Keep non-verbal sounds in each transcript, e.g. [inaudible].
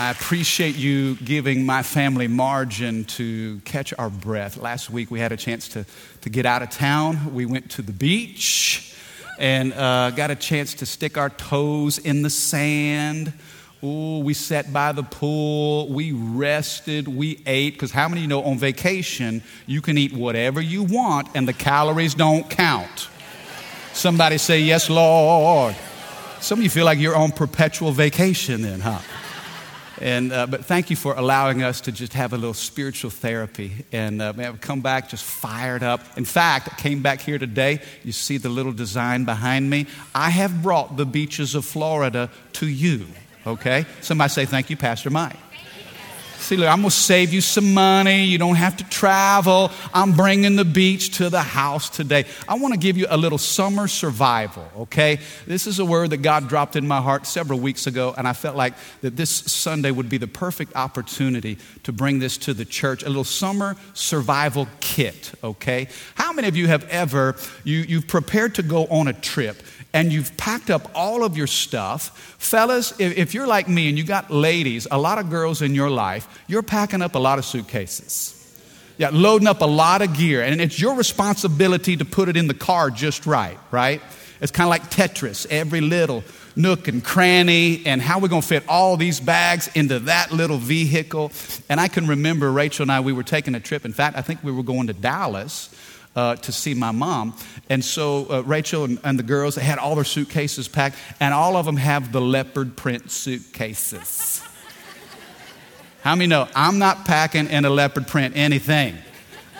I appreciate you giving my family margin to catch our breath. Last week we had a chance to, to get out of town. We went to the beach and uh, got a chance to stick our toes in the sand. Ooh, we sat by the pool, we rested, we ate. Because how many of you know on vacation you can eat whatever you want and the calories don't count? Somebody say, Yes, Lord. Some of you feel like you're on perpetual vacation then, huh? And, uh, but thank you for allowing us to just have a little spiritual therapy. And uh, man, come back just fired up. In fact, I came back here today. You see the little design behind me? I have brought the beaches of Florida to you, okay? Somebody say, Thank you, Pastor Mike. See, look, I'm going to save you some money. You don't have to travel. I'm bringing the beach to the house today. I want to give you a little summer survival, okay? This is a word that God dropped in my heart several weeks ago, and I felt like that this Sunday would be the perfect opportunity to bring this to the church a little summer survival kit, okay? How many of you have ever, you, you've prepared to go on a trip? And you've packed up all of your stuff. Fellas, if, you're like me and you got ladies, a lot of girls in your life, you're packing up a lot of suitcases. Yeah, loading up a lot of gear. And it's your responsibility to put it in the car just right, right? It's kind of like Tetris, every little nook and cranny, and how we're going to fit all these bags into that little vehicle. And I can remember Rachel and I, we were taking a trip. In fact, I think we were going to Dallas uh, to see my mom. And so uh, Rachel and, and, the girls they had all their suitcases packed, and all of them have the leopard print suitcases. How many know I'm not packing in a leopard print anything?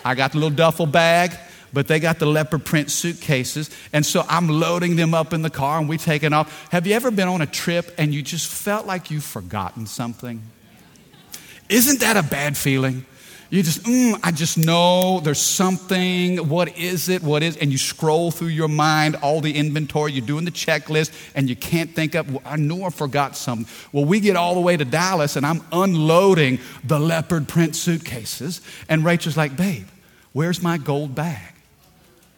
I got the little duffel bag, but they got the leopard print suitcases. And so I'm loading them up in the car and we're taking off. Have you ever been on a trip and you just felt like you've forgotten something? Isn't that a bad feeling? You just, mm, I just know there's something. What is it? What is? And you scroll through your mind all the inventory. You're doing the checklist, and you can't think up. Well, I knew I forgot something. Well, we get all the way to Dallas, and I'm unloading the leopard print suitcases, and Rachel's like, "Babe, where's my gold bag?"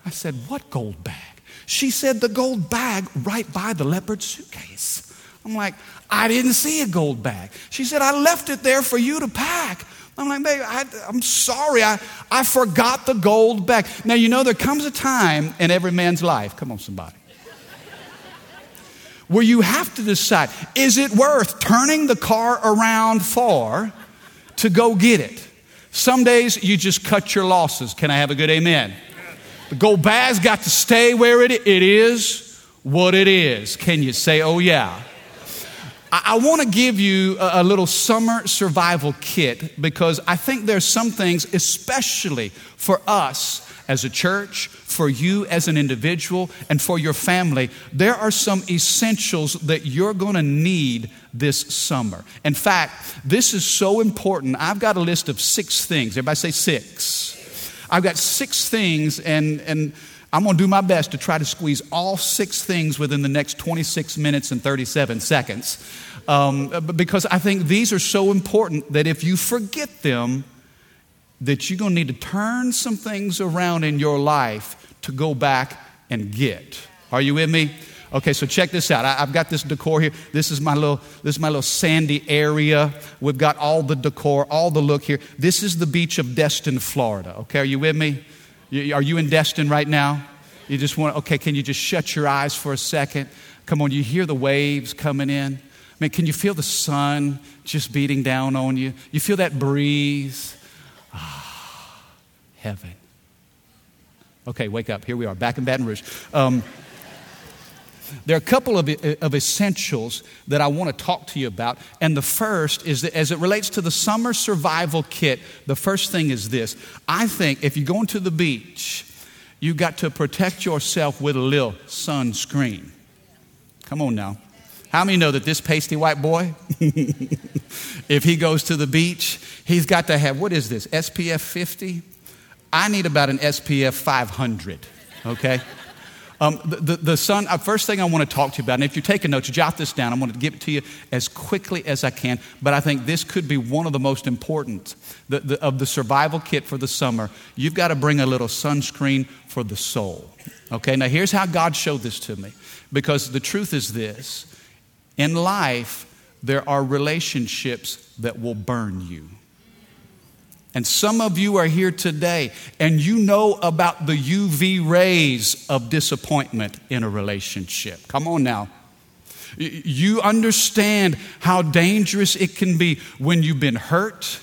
I said, "What gold bag?" She said, "The gold bag right by the leopard suitcase." I'm like, "I didn't see a gold bag." She said, "I left it there for you to pack." I'm like, babe, I, am sorry. I, I forgot the gold bag. Now, you know, there comes a time in every man's life, come on, somebody, where you have to decide is it worth turning the car around for to go get it? Some days you just cut your losses. Can I have a good amen? The gold bag's got to stay where it, it is, what it is. Can you say, oh, yeah? I, I want to give you a, a little summer survival kit because I think there's some things, especially for us as a church, for you as an individual, and for your family, there are some essentials that you're going to need this summer. In fact, this is so important. I've got a list of six things. Everybody say six. I've got six things, and, and I'm going to do my best to try to squeeze all six things within the next 26 minutes and 37 seconds. Um, because I think these are so important that if you forget them, that you're going to need to turn some things around in your life to go back and get. Are you with me? Okay, so check this out. I, have got this decor here. This is my little, this is my little sandy area. We've got all the decor, all the look here. This is the beach of Destin, Florida. Okay, are you with me? Are you in Destin right now? You just want, okay, can you just shut your eyes for a second? Come on, you hear the waves coming in. Man, can you feel the sun just beating down on you? You feel that breeze? Ah, heaven. Okay, wake up. Here we are, back in Baton Rouge. Um, there are a couple of, of essentials that I want to talk to you about. And the first is that as it relates to the summer survival kit, the first thing is this. I think if you're going to the beach, you got to protect yourself with a little sunscreen. Come on now. How many know that this pasty white boy, [laughs] if he goes to the beach, he's got to have, what is this, SPF 50? I need about an SPF 500, okay? Um, the, the, the, sun, uh, first thing I want to talk to you about, and if you're taking notes, jot this down. I'm going to give it to you as quickly as I can, but I think this could be one of the most important the, of the survival kit for the summer. You've got to bring a little sunscreen for the soul. Okay, now here's how God showed this to me. Because the truth is this in life, there are relationships that will burn you. And some of you are here today and you know about the UV rays of disappointment in a relationship. Come on now. You understand how dangerous it can be when you've been hurt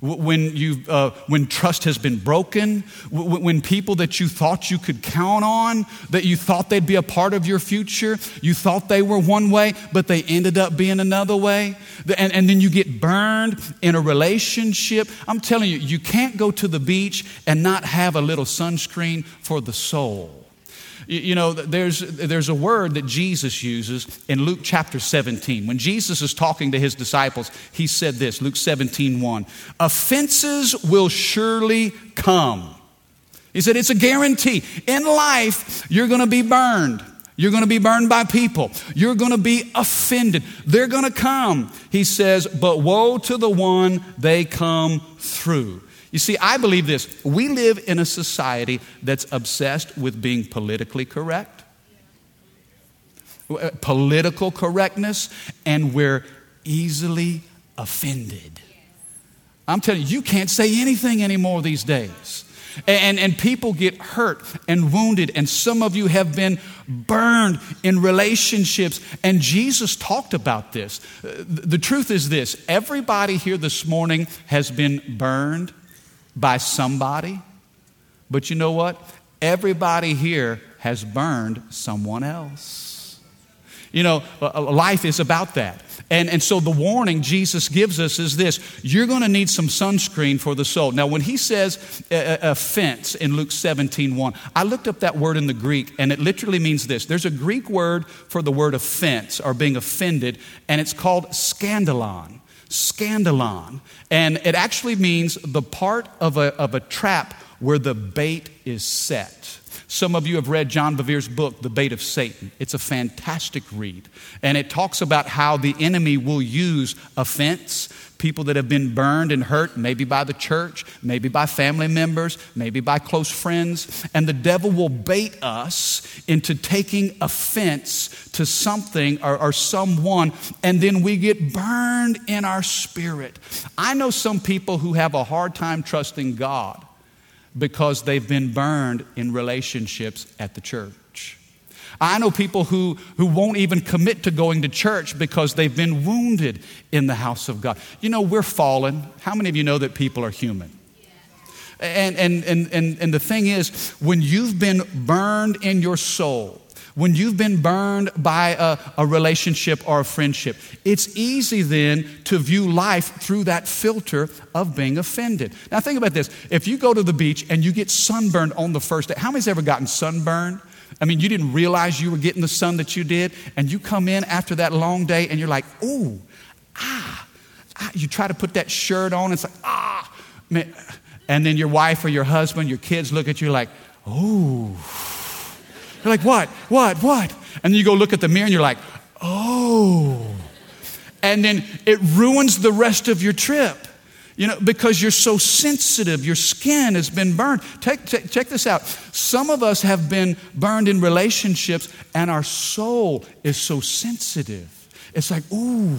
when, you uh, when trust has been broken, when people that you thought you could count on, that you thought they'd be a part of your future, you thought they were one way, but they ended up being another way, and, and then you get burned in a relationship. I'm telling you, you can't go to the beach and not have a little sunscreen for the soul. You know, there's, there's a word that Jesus uses in Luke chapter 17. When Jesus is talking to his disciples, he said this Luke 17, 1. Offenses will surely come. He said, it's a guarantee. In life, you're going to be burned. You're going to be burned by people. You're going to be offended. They're going to come. He says, but woe to the one they come through. You see, I believe this. We live in a society that's obsessed with being politically correct, uh, political correctness, and we're easily offended. I'm telling you, you can't say anything anymore these days. And, and people get hurt and wounded, and some of you have been burned in relationships. And Jesus talked about this. Uh, the truth is this everybody here this morning has been burned by somebody. But you know what? Everybody here has burned someone else. You know, life is about that. And, and so the warning Jesus gives us is this you're going to need some sunscreen for the soul. Now, when he says offense in Luke 17 1, I looked up that word in the Greek, and it literally means this. There's a Greek word for the word offense or being offended, and it's called scandalon scandalon. And it actually means the part of a, of a trap where the bait is set. Some of you have read John Bevere's book, The Bait of Satan. It's a fantastic read. And it talks about how the enemy will use offense, people that have been burned and hurt, maybe by the church, maybe by family members, maybe by close friends. And the devil will bait us into taking offense to something or, or someone, and then we get burned in our spirit. I know some people who have a hard time trusting God because they've been burned in relationships at the church. I know people who, who won't even commit to going to church because they've been wounded in the house of God. You know, we're fallen. How many of you know that people are human? And, and, and, and, and the thing is, when you've been burned in your soul, when you've been burned by a, a, relationship or a friendship, it's easy then to view life through that filter of being offended. Now, think about this. If you go to the beach and you get sunburned on the first day, how many's ever gotten sunburned? I mean, you didn't realize you were getting the sun that you did, and you come in after that long day and you're like, ooh, ah, ah. You try to put that shirt on, and it's like, ah, man. And then your wife or your husband, your kids look at you like, ooh. You're like, what? What? What? And then you go look at the mirror and you're like, oh. And then it ruins the rest of your trip. You know, because you're so sensitive, your skin has been burned. Take, check this out. Some of us have been burned in relationships, and our soul is so sensitive. It's like, ooh,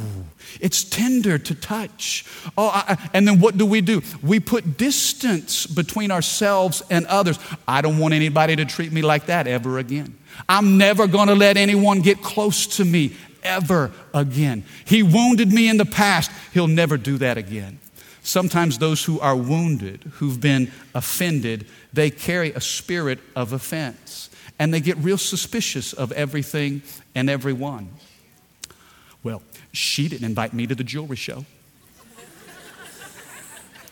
it's tender to touch. Oh, I, and then what do we do? We put distance between ourselves and others. I don't want anybody to treat me like that ever again. I'm never going to let anyone get close to me ever again. He wounded me in the past. He'll never do that again. Sometimes those who are wounded, who've been offended, they carry a spirit of offense and they get real suspicious of everything and everyone. Well, she didn't invite me to the jewelry show.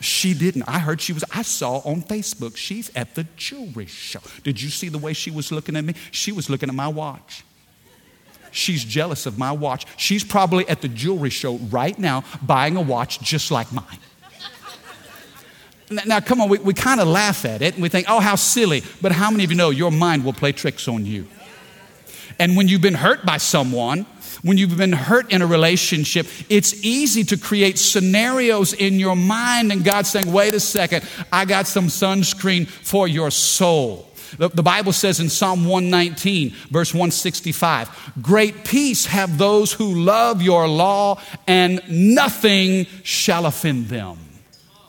She didn't. I heard she was, I saw on Facebook, she's at the jewelry show. Did you see the way she was looking at me? She was looking at my watch. She's jealous of my watch. She's probably at the jewelry show right now buying a watch just like mine. Now, come on, we, we kind of laugh at it and we think, oh, how silly. But how many of you know your mind will play tricks on you? And when you've been hurt by someone, when you've been hurt in a relationship, it's easy to create scenarios in your mind, and God's saying, wait a second, I got some sunscreen for your soul. The, Bible says in Psalm 119, verse 165, Great peace have those who love your law, and nothing shall offend them.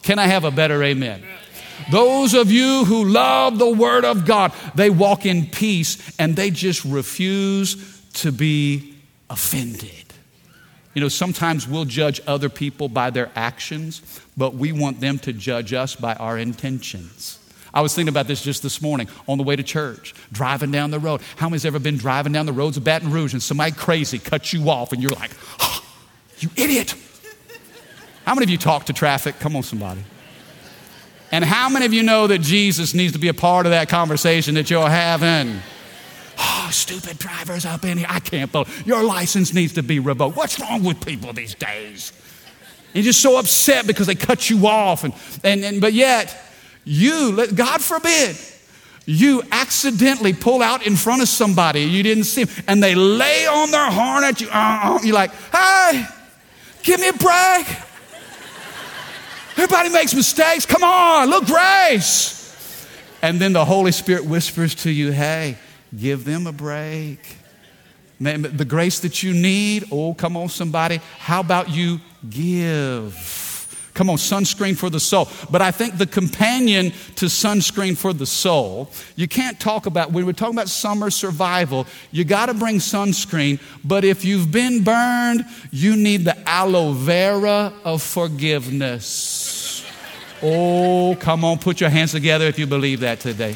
Can I have a better amen? Those of you who love the Word of God, they walk in peace and they just refuse to be offended. You know, sometimes we'll judge other people by their actions, but we want them to judge us by our intentions. I was thinking about this just this morning on the way to church, driving down the road. How many's ever been driving down the roads of Baton Rouge and somebody crazy cuts you off and you're like, oh, you idiot? How many of you talk to traffic? Come on, somebody. And how many of you know that Jesus needs to be a part of that conversation that you're having? Oh, stupid drivers up in here. I can't believe your license needs to be revoked. What's wrong with people these days? You're just so upset because they cut you off. And, and, and but yet, you, let, God forbid, you accidentally pull out in front of somebody you didn't see and they lay on their horn at you. Uh-uh. You're like, hey, give me a break. Everybody makes mistakes. Come on, look, grace. And then the Holy Spirit whispers to you, hey, give them a break. The grace that you need, oh, come on, somebody. How about you give? Come on, sunscreen for the soul. But I think the companion to sunscreen for the soul, you can't talk about, when we're talking about summer survival, you got to bring sunscreen. But if you've been burned, you need the aloe vera of forgiveness. Oh, come on, put your hands together if you believe that today.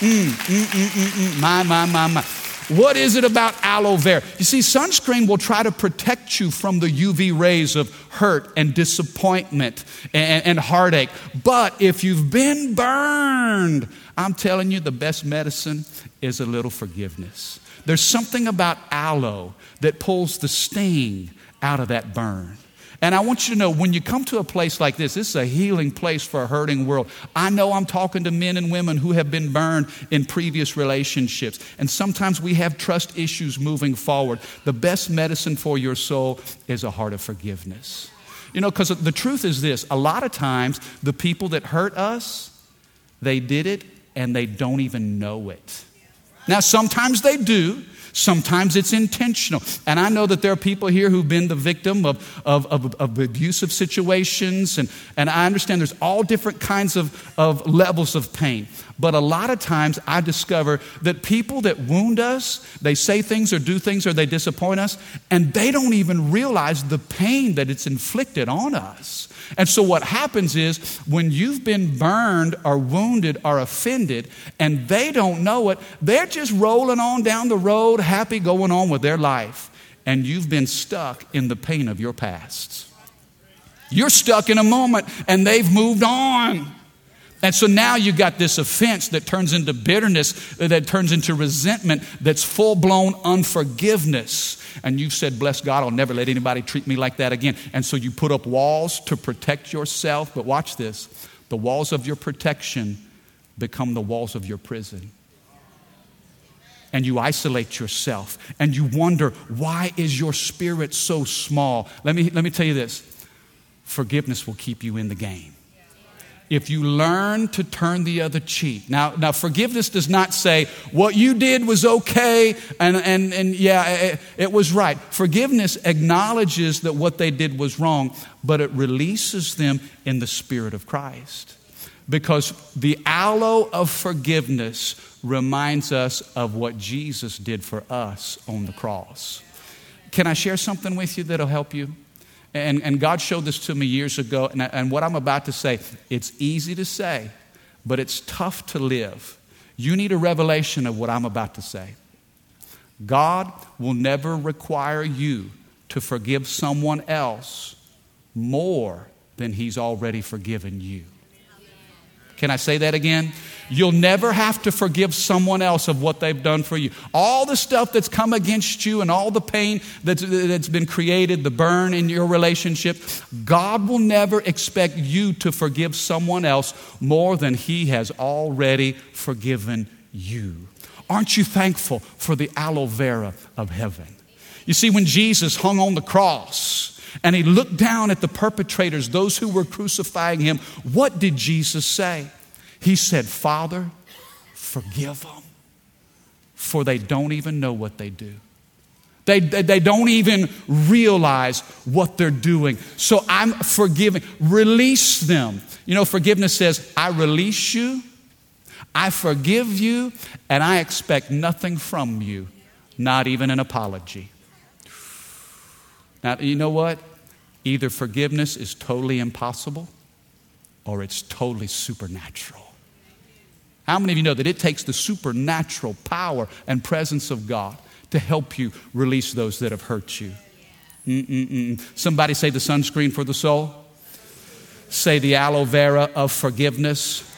Mm, mm, mm, mm, mm. My, my, my, my. What is it about aloe vera? You see, sunscreen will try to protect you from the UV rays of hurt and disappointment and, and, heartache. But if you've been burned, I'm telling you, the best medicine is a little forgiveness. There's something about aloe that pulls the sting out of that burn. And I want you to know when you come to a place like this, this is a healing place for a hurting world. I know I'm talking to men and women who have been burned in previous relationships. And sometimes we have trust issues moving forward. The best medicine for your soul is a heart of forgiveness. You know, because the truth is this a lot of times the people that hurt us, they did it and they don't even know it. Now, sometimes they do. Sometimes it's intentional. And I know that there are people here who've been the victim of, of, of, of abusive situations, and, and I understand there's all different kinds of, of levels of pain. But a lot of times I discover that people that wound us, they say things or do things or they disappoint us, and they don't even realize the pain that it's inflicted on us. And so, what happens is when you've been burned or wounded or offended and they don't know it, they're just rolling on down the road, happy going on with their life. And you've been stuck in the pain of your past. You're stuck in a moment and they've moved on. And so now you got this offense that turns into bitterness, that turns into resentment, that's full blown unforgiveness. And you've said, Bless God, I'll never let anybody treat me like that again. And so you put up walls to protect yourself. But watch this the walls of your protection become the walls of your prison. And you isolate yourself and you wonder, why is your spirit so small? Let me, let me tell you this forgiveness will keep you in the game if you learn to turn the other cheek. Now, now forgiveness does not say what you did was okay and, and, and yeah, it, it was right. Forgiveness acknowledges that what they did was wrong, but it releases them in the Spirit of Christ. Because the aloe of forgiveness reminds us of what Jesus did for us on the cross. Can I share something with you that'll help you? And, and God showed this to me years ago. And, and what I'm about to say, it's easy to say, but it's tough to live. You need a revelation of what I'm about to say. God will never require you to forgive someone else more than He's already forgiven you. Can I say that again? You'll never have to forgive someone else of what they've done for you. All the stuff that's come against you and all the pain that's, that's been created, the burn in your relationship, God will never expect you to forgive someone else more than He has already forgiven you. Aren't you thankful for the aloe vera of heaven? You see, when Jesus hung on the cross and he looked down at the perpetrators, those who were crucifying him, what did Jesus say? He said, Father, forgive them, for they don't even know what they do. They, they, they, don't even realize what they're doing. So I'm forgiving. Release them. You know, forgiveness says, I release you, I forgive you, and I expect nothing from you, not even an apology. Now, you know what? Either forgiveness is totally impossible or it's totally supernatural. How many of you know that it takes the supernatural power and presence of God to help you release those that have hurt you? Mm-mm-mm. Somebody say the sunscreen for the soul. Say the aloe vera of forgiveness.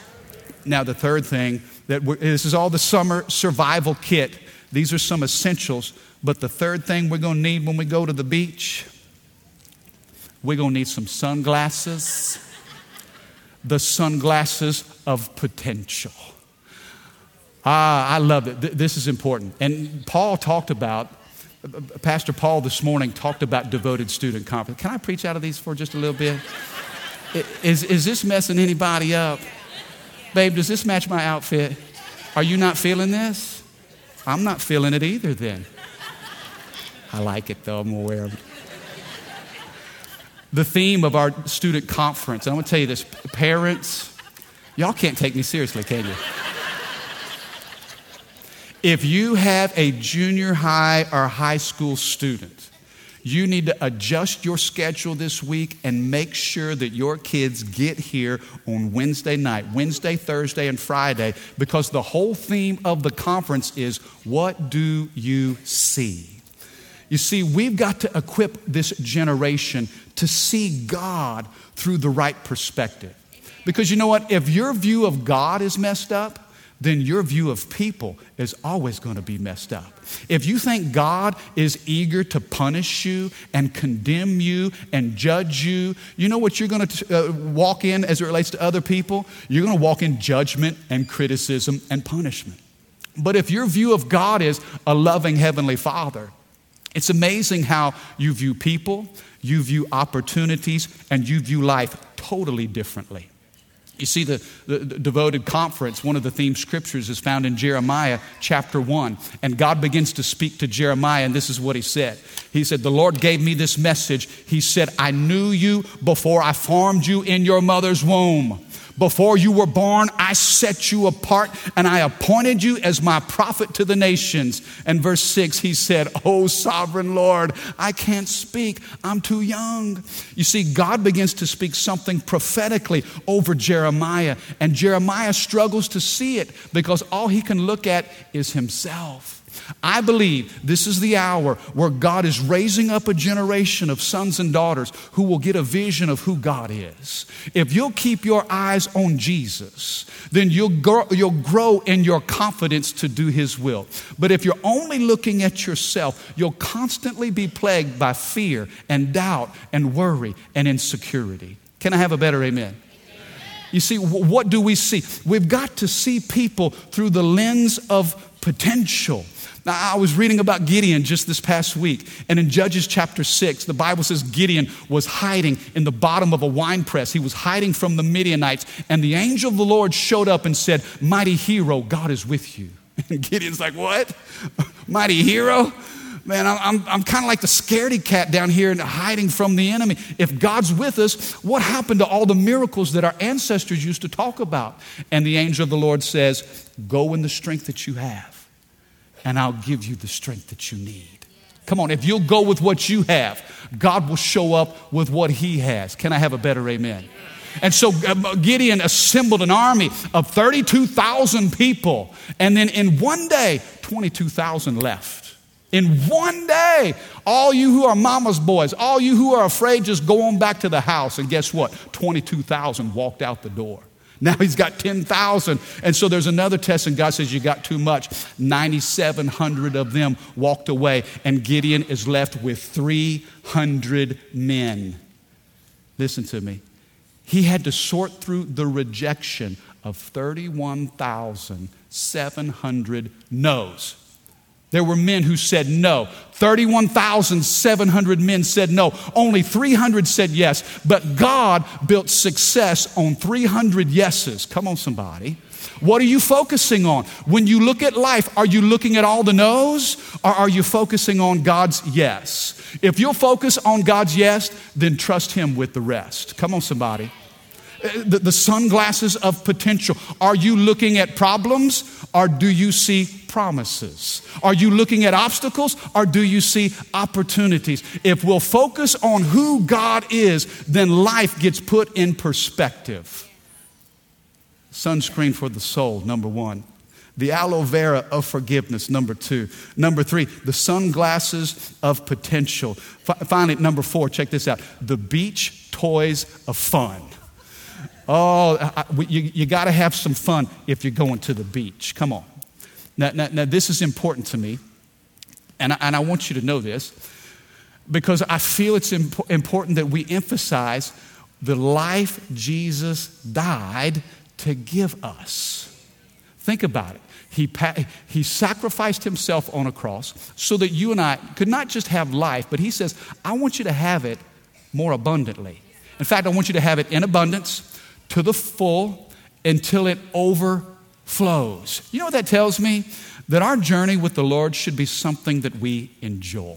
Now, the third thing that this is all the summer survival kit. These are some essentials. But the third thing we're going to need when we go to the beach, we're going to need some sunglasses. The sunglasses of potential. Ah, I love it. This is important. And Paul talked about, Pastor Paul this morning talked about devoted student conference. Can I preach out of these for just a little bit? Is, is this messing anybody up? Babe, does this match my outfit? Are you not feeling this? I'm not feeling it either then. I like it though, I'm aware of it. The theme of our student conference, and I'm gonna tell you this parents, y'all can't take me seriously, can you? If you have a junior high or high school student, you need to adjust your schedule this week and make sure that your kids get here on Wednesday night, Wednesday, Thursday, and Friday, because the whole theme of the conference is what do you see? You see, we've got to equip this generation to see God through the right perspective. Because you know what? If your view of God is messed up, then your view of people is always going to be messed up. If you think God is eager to punish you and condemn you and judge you, you know what you're going to uh, walk in as it relates to other people? You're going to walk in judgment and criticism and punishment. But if your view of God is a loving Heavenly Father, it's amazing how you view people, you view opportunities, and you view life totally differently. You see, the, the, the, devoted conference, one of the theme scriptures is found in Jeremiah chapter 1. And God begins to speak to Jeremiah, and this is what he said. He said, The Lord gave me this message. He said, I knew you before I formed you in your mother's womb. Before you were born, I set you apart and I appointed you as my prophet to the nations. And verse 6, he said, Oh, sovereign Lord, I can't speak. I'm too young. You see, God begins to speak something prophetically over Jeremiah, and Jeremiah struggles to see it because all he can look at is himself. I believe this is the hour where God is raising up a generation of sons and daughters who will get a vision of who God is. If you'll keep your eyes on Jesus, then you'll grow, you'll grow in your confidence to do His will. But if you're only looking at yourself, you'll constantly be plagued by fear and doubt and worry and insecurity. Can I have a better amen? You see, what do we see? We've got to see people through the lens of potential. Now, I was reading about Gideon just this past week, and in Judges chapter 6, the Bible says Gideon was hiding in the bottom of a wine press. He was hiding from the Midianites, and the angel of the Lord showed up and said, Mighty hero, God is with you. [laughs] And Gideon's like, What? [laughs] Mighty hero? Man, I'm, I'm, kind of like the scaredy cat down here and hiding from the enemy. If God's with us, what happened to all the miracles that our ancestors used to talk about? And the angel of the Lord says, Go in the strength that you have and I'll give you the strength that you need. Come on, if you'll go with what you have, God will show up with what He has. Can I have a better amen? And so uh, Gideon assembled an army of 32,000 people. And then in one day, 22,000 left. In one day, all you who are mama's boys, all you who are afraid, just go on back to the house. And guess what? 22,000 walked out the door. Now he's got 10,000. And so there's another test, and God says, You got too much. 9,700 of them walked away, and Gideon is left with 300 men. Listen to me. He had to sort through the rejection of 31,700 no's. There were men who said no. 31,700 men said no. Only 300 said yes. But God built success on 300 yeses. Come on, somebody. What are you focusing on? When you look at life, are you looking at all the no's or are you focusing on God's yes? If you'll focus on God's yes, then trust Him with the rest. Come on, somebody. Uh, the, the, sunglasses of potential. Are you looking at problems or do you see promises? Are you looking at obstacles or do you see opportunities? If we'll focus on who God is, then life gets put in perspective. Sunscreen for the soul, number one. The aloe vera of forgiveness, number two. Number three, the sunglasses of potential. Finally, number four, check this out the beach toys of fun. Oh, I, you, you got to have some fun if you're going to the beach. Come on. Now, now, now this is important to me, and I, and I want you to know this because I feel it's imp- important that we emphasize the life Jesus died to give us. Think about it. He, he sacrificed himself on a cross so that you and I could not just have life, but he says, I want you to have it more abundantly. In fact, I want you to have it in abundance to the full until it overflows. You know what that tells me? That our journey with the Lord should be something that we enjoy.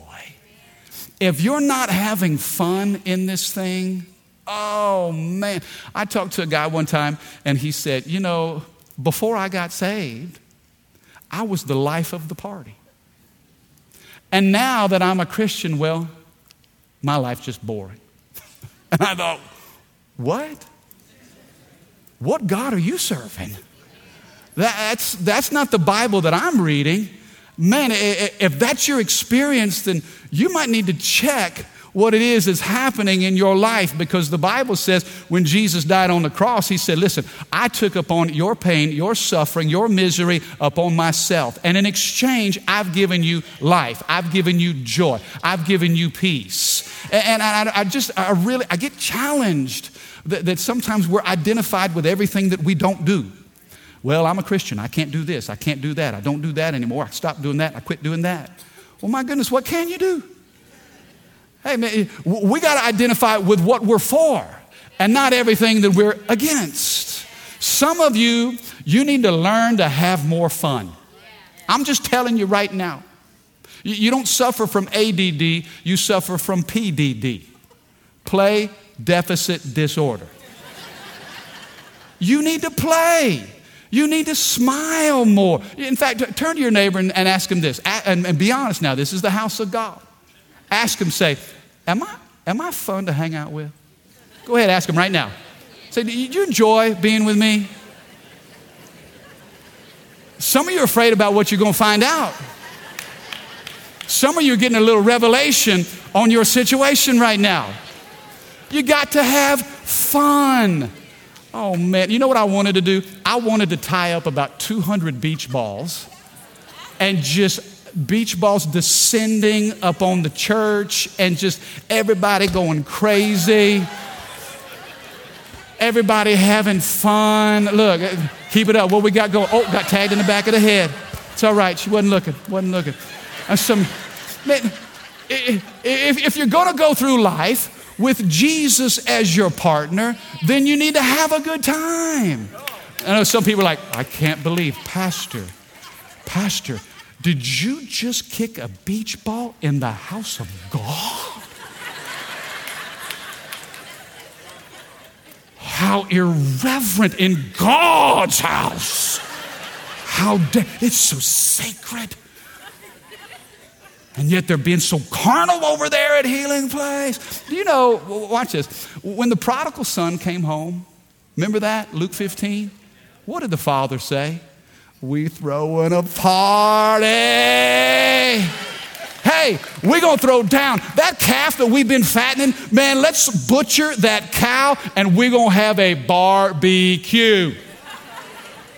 If you're not having fun in this thing, oh man. I talked to a guy one time and he said, You know, before I got saved, I was the life of the party. And now that I'm a Christian, well, my life's just boring. [laughs] and I thought, What? What God are you serving? That's, that's not the Bible that I'm reading. Man, if that's your experience, then you might need to check what it is that's happening in your life because the Bible says when Jesus died on the cross, he said, Listen, I took upon your pain, your suffering, your misery upon myself. And in exchange, I've given you life. I've given you joy. I've given you peace. And I, just, I really, I get challenged that sometimes we're identified with everything that we don't do. Well, I'm a Christian. I can't do this. I can't do that. I don't do that anymore. I stopped doing that. I quit doing that. Well, my goodness, what can you do? Hey, man, we got to identify with what we're for and not everything that we're against. Some of you, you need to learn to have more fun. I'm just telling you right now. You don't suffer from ADD, you suffer from PDD. Play deficit disorder. You need to play. You need to smile more. In fact, turn to your neighbor and, and ask him this. And, and, be honest now, this is the house of God. Ask him, say, Am I, am I fun to hang out with? Go ahead, ask him right now. Say, Do you enjoy being with me? Some of you are afraid about what you're going to find out. Some of you are getting a little revelation on your situation right now. You got to have fun. Oh man, you know what I wanted to do? I wanted to tie up about 200 beach balls and just beach balls descending upon the church and just everybody going crazy. Everybody having fun. Look, eh, keep it up. What we got going? Oh, got tagged in the back of the head. It's all right. She wasn't looking. Wasn't looking. And some, man, if, if you're going to go through life with Jesus as your partner, then you need to have a good time. I know some people are like, I can't believe, Pastor, Pastor, did you just kick a beach ball in the house of God? How irreverent in God's house. How de- it's so sacred. And yet they're being so carnal over there at Healing Place. You know, watch this. When the prodigal son came home, remember that? Luke 15? What did the father say? We throwing a party. Hey, hey, we're going to throw down that calf that we've been fattening. Man, let's butcher that cow and we're going to have a barbecue.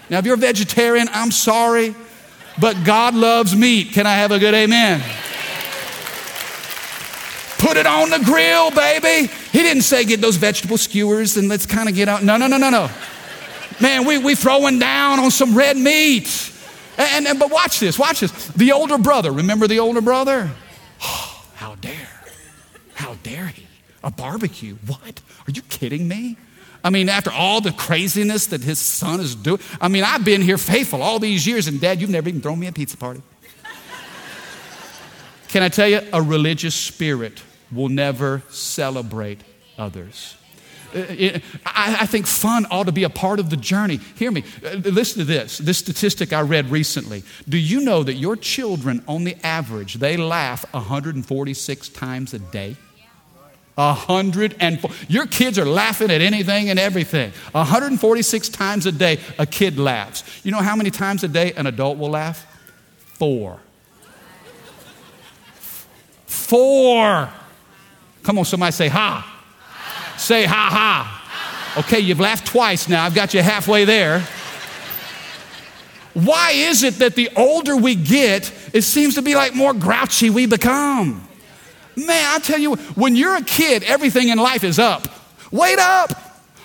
Now, if you're a vegetarian, I'm sorry, but God loves meat. Can I have a good amen? Put it on the grill, baby. He didn't say get those vegetable skewers and let's kind of get out. No, no, no, no, no. Man, we, we throwing down on some red meat. And, and, but watch this, watch this. The older brother, remember the older brother? Oh, [gasps] how dare, how dare he? A barbecue? What? Are you kidding me? I mean, after all the craziness that his son is doing, I mean, I've been here faithful all these years, and Dad, you've never even thrown me a pizza party. Can I tell you, a religious spirit will never celebrate others. Uh, I think fun ought to be a part of the journey. Hear me. Uh, listen to this. This statistic I read recently. Do you know that your children, on the average, they laugh 146 times a day? A hundred and four. Your kids are laughing at anything and everything. 146 times a day, a kid laughs. You know how many times a day an adult will laugh? Four. Four. Come on, somebody say ha. Say ha ha. Okay, you've laughed twice now. I've got you halfway there. Why is it that the older we get, it seems to be like more grouchy we become? Man, I tell you, when you're a kid, everything in life is up. Wait up,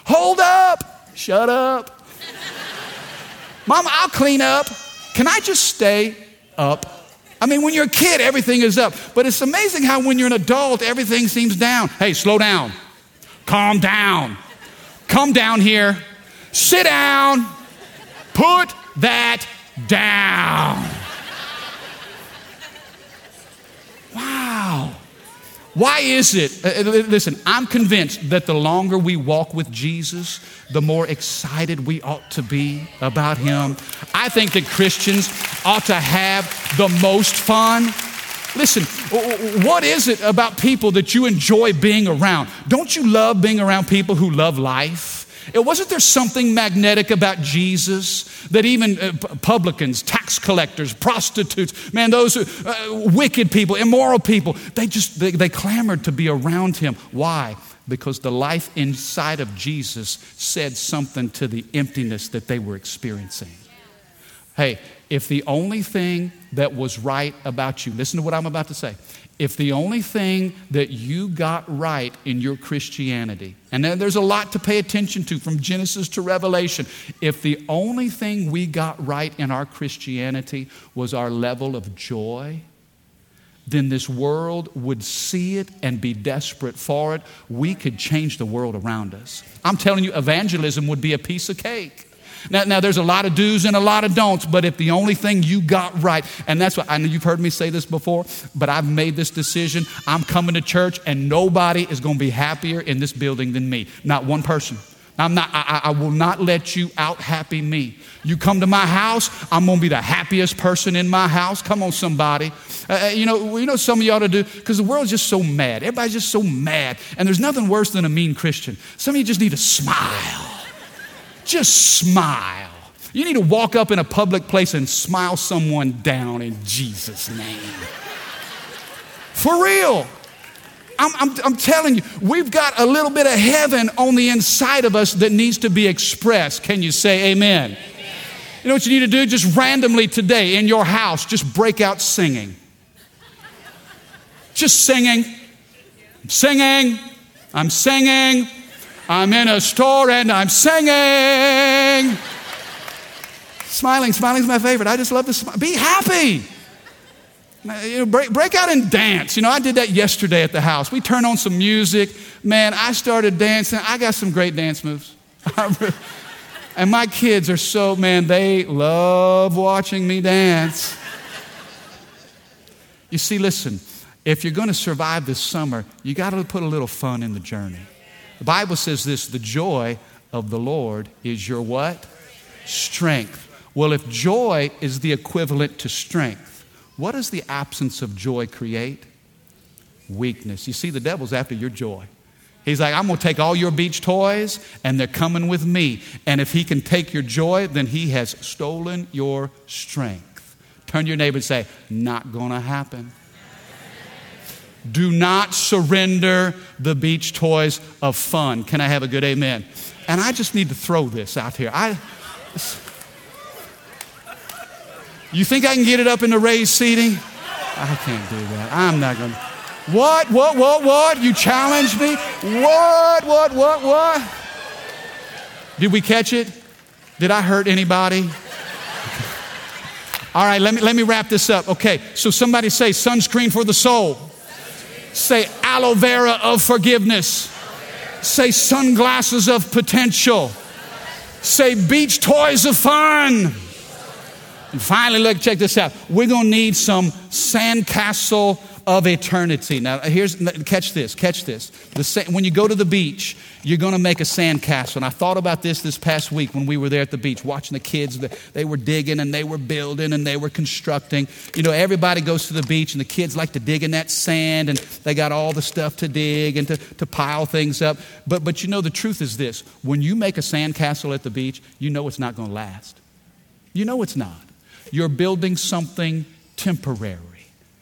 hold up, shut up. Mama, I'll clean up. Can I just stay up? I mean, when you're a kid, everything is up. But it's amazing how when you're an adult, everything seems down. Hey, slow down. Calm down. Come down here. Sit down. Put that down. Why is it? Uh, uh, listen, I'm convinced that the longer we walk with Jesus, the more excited we ought to be about Him. I think that Christians ought to have the most fun. Listen, what is it about people that you enjoy being around? Don't you love being around people who love life? It wasn't there something magnetic about Jesus that even uh, publicans, tax collectors, prostitutes, man, those uh, wicked people, immoral people, they just they, they clamored to be around him. Why? Because the life inside of Jesus said something to the emptiness that they were experiencing. Hey, if the only thing that was right about you, listen to what I'm about to say if the only thing that you got right in your Christianity, and there's a lot to pay attention to from Genesis to Revelation, if the only thing we got right in our Christianity was our level of joy, then this world would see it and be desperate for it. We could change the world around us. I'm telling you, evangelism would be a piece of cake. Now, now, there's a lot of do's and a lot of don'ts, but if the only thing you got right, and that's what I know you've heard me say this before, but I've made this decision. I'm coming to church, and nobody is going to be happier in this building than me. Not one person. I'm not, I, I, will not let you out happy me. You come to my house, I'm going to be the happiest person in my house. Come on, somebody. Uh, uh you know, you know some of ought to do, because the world's just so mad. Everybody's just so mad. And there's nothing worse than a mean Christian. Some of you just need to smile. Just smile. You need to walk up in a public place and smile someone down in Jesus' name. For real. I'm, I'm, I'm, telling you, we've got a little bit of heaven on the inside of us that needs to be expressed. Can you say amen? amen? You know what you need to do? Just randomly today in your house, just break out singing. Just singing. I'm Singing. I'm singing. I'm in a store and I'm singing. smiling, smiling is my favorite. I just love to smile. Be happy. You know, break, break out and dance. You know, I did that yesterday at the house. We turned on some music. Man, I started dancing. I got some great dance moves. [laughs] and my kids are so, man, they love watching me dance. You see, listen, if you're going to survive this summer, you got to put a little fun in the journey. The Bible says this the joy of the Lord is your what? Strength. Well, if joy is the equivalent to strength, what does the absence of joy create? Weakness. You see, the devil's after your joy. He's like, I'm going to take all your beach toys and they're coming with me. And if he can take your joy, then he has stolen your strength. Turn your neighbor and say, Not going to happen. Do not surrender the beach toys of fun. Can I have a good amen? And I just need to throw this out here. I, you think I can get it up in the raised seating? I can't do that. I'm not going to. What, what, what, what? You challenged me? What, what, what, what? Did we catch it? Did I hurt anybody? All right, let me, let me wrap this up. Okay, so somebody say sunscreen for the soul. Say aloe vera of forgiveness. Say sunglasses of potential. Say beach toys of fun. And finally, look, check this out. We're going to need some sandcastle of eternity. Now, here's catch this, catch this. The, when you go to the beach, you're going to make a sandcastle. And I thought about this this past week when we were there at the beach, watching the kids. They were digging and they were building and they were constructing. You know, everybody goes to the beach and the kids like to dig in that sand and they got all the stuff to dig and to, to pile things up. But, but you know, the truth is this when you make a sandcastle at the beach, you know it's not going to last. You know it's not. You're building something temporary.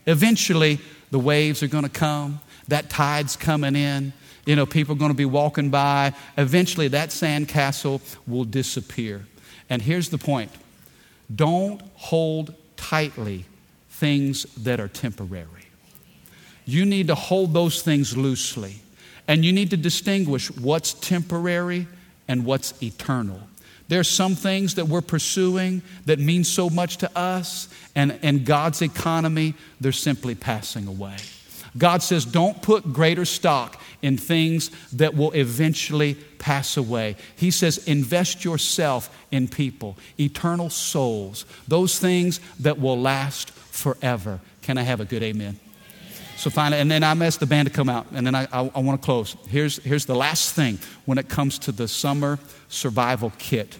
Eventually, the waves are going to come, that tide's coming in. You know, people are going to be walking by. Eventually, that sandcastle will disappear. And here's the point don't hold tightly things that are temporary. You need to hold those things loosely. And you need to distinguish what's temporary and what's eternal. There's some things that we're pursuing that mean so much to us, and, in God's economy, they're simply passing away. God says, don't put greater stock in things that will eventually pass away. He says, invest yourself in people, eternal souls, those things that will last forever. Can I have a good amen? So finally, and then I'm asked the band to come out, and then I, I, I want to close. Here's, here's the last thing when it comes to the summer survival kit.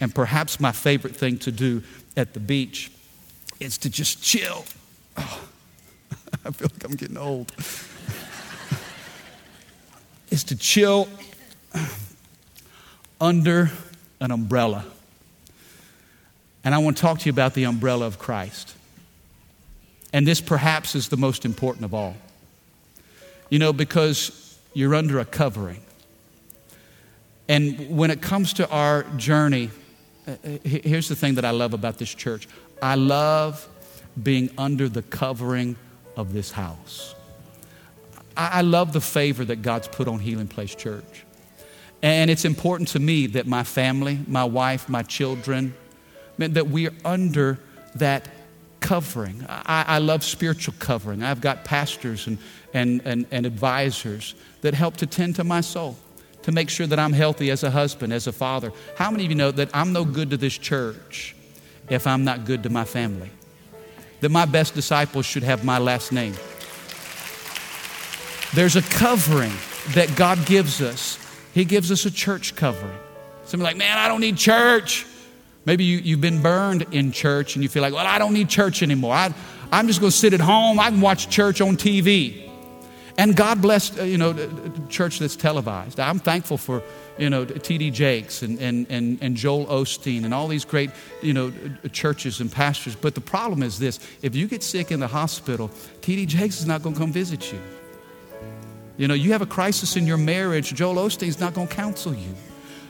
And perhaps my favorite thing to do at the beach is to just chill. Oh, [laughs] I feel like I'm getting old. [laughs] is to chill under an umbrella. And I want to talk to you about the umbrella of Christ. And this perhaps is the most important of all. You know, because you're under a covering. And when it comes to our journey, uh, uh, here's the thing that I love about this church I love being under the covering of this house. I love the favor that God's put on Healing Place Church. And it's important to me that my family, my wife, my children, that we are under that covering. I, I, love spiritual covering. I've got pastors and, and, and, and advisors that help to tend to my soul, to make sure that I'm healthy as a husband, as a father. How many of you know that I'm no good to this church if I'm not good to my family? That my best disciples should have my last name. There's a covering that God gives us. He gives us a church covering. Somebody like, man, I don't need church. Maybe you, you've been burned in church and you feel like, well, I don't need church anymore. I, I'm just going to sit at home. I can watch church on TV. And God bless, uh, you know, church that's televised. I'm thankful for, you know, T.D. Jakes and, and, and, and Joel Osteen and all these great, you know, churches and pastors. But the problem is this if you get sick in the hospital, T.D. Jakes is not going to come visit you. You know, you have a crisis in your marriage, Joel Osteen's not going to counsel you.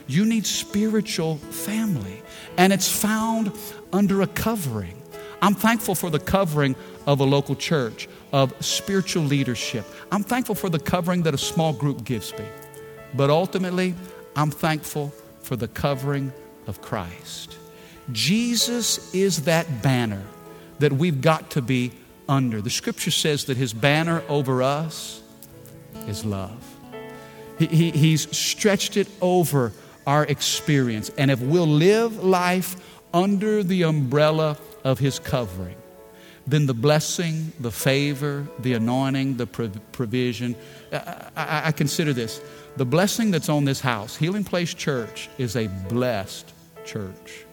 You need spiritual family, and it's found under a covering. I'm thankful for the covering of a local church, of spiritual leadership. I'm thankful for the covering that a small group gives me. But ultimately, I'm thankful for the covering of Christ. Jesus is that banner that we've got to be under. The scripture says that his banner over us is love. He, he, he's stretched it over our experience. And if we'll live life under the umbrella of His covering, then the blessing, the favor, the anointing, the provision, I, I, I consider this the blessing that's on this house, Healing Place Church, is a blessed church.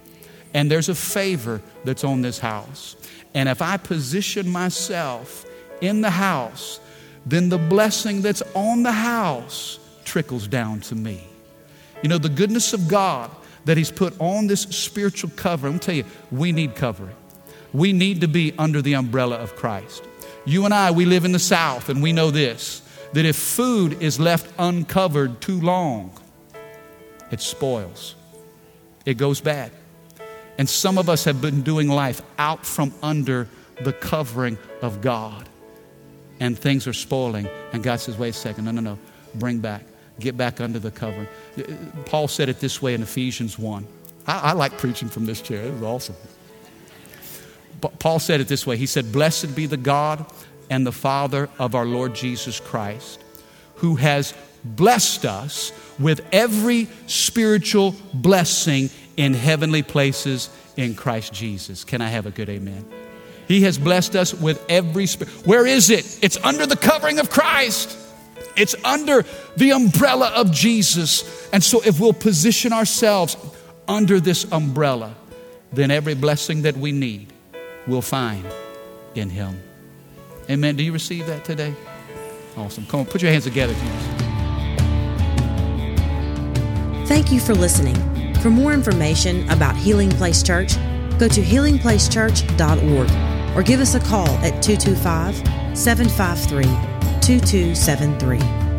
And there's a favor that's on this house. And if I position myself in the house, then the blessing that's on the house trickles down to me. You know, the goodness of God that He's put on this spiritual covering. I'm tell you, we need covering. We need to be under the umbrella of Christ. You and I, we live in the South, and we know this that if food is left uncovered too long, it spoils, it goes bad. And some of us have been doing life out from under the covering of God. And things are spoiling. And God says, wait a second, no, no, no, bring back, get back under the covering. Paul said it this way in Ephesians 1. I, I like preaching from this chair, it was awesome. Paul said it this way He said, Blessed be the God and the Father of our Lord Jesus Christ, who has blessed us with every spiritual blessing in heavenly places in Christ Jesus. Can I have a good amen? He has blessed us with every spirit. Where is it? It's under the covering of Christ. It's under the umbrella of Jesus. And so if we'll position ourselves under this umbrella, then every blessing that we need we'll find in Him. Amen. Do you receive that today? Awesome. Come on, put your hands together. Thank you for listening. For more information about Healing Place Church, go to healingplacechurch.org or give us a call at 225 753 2273.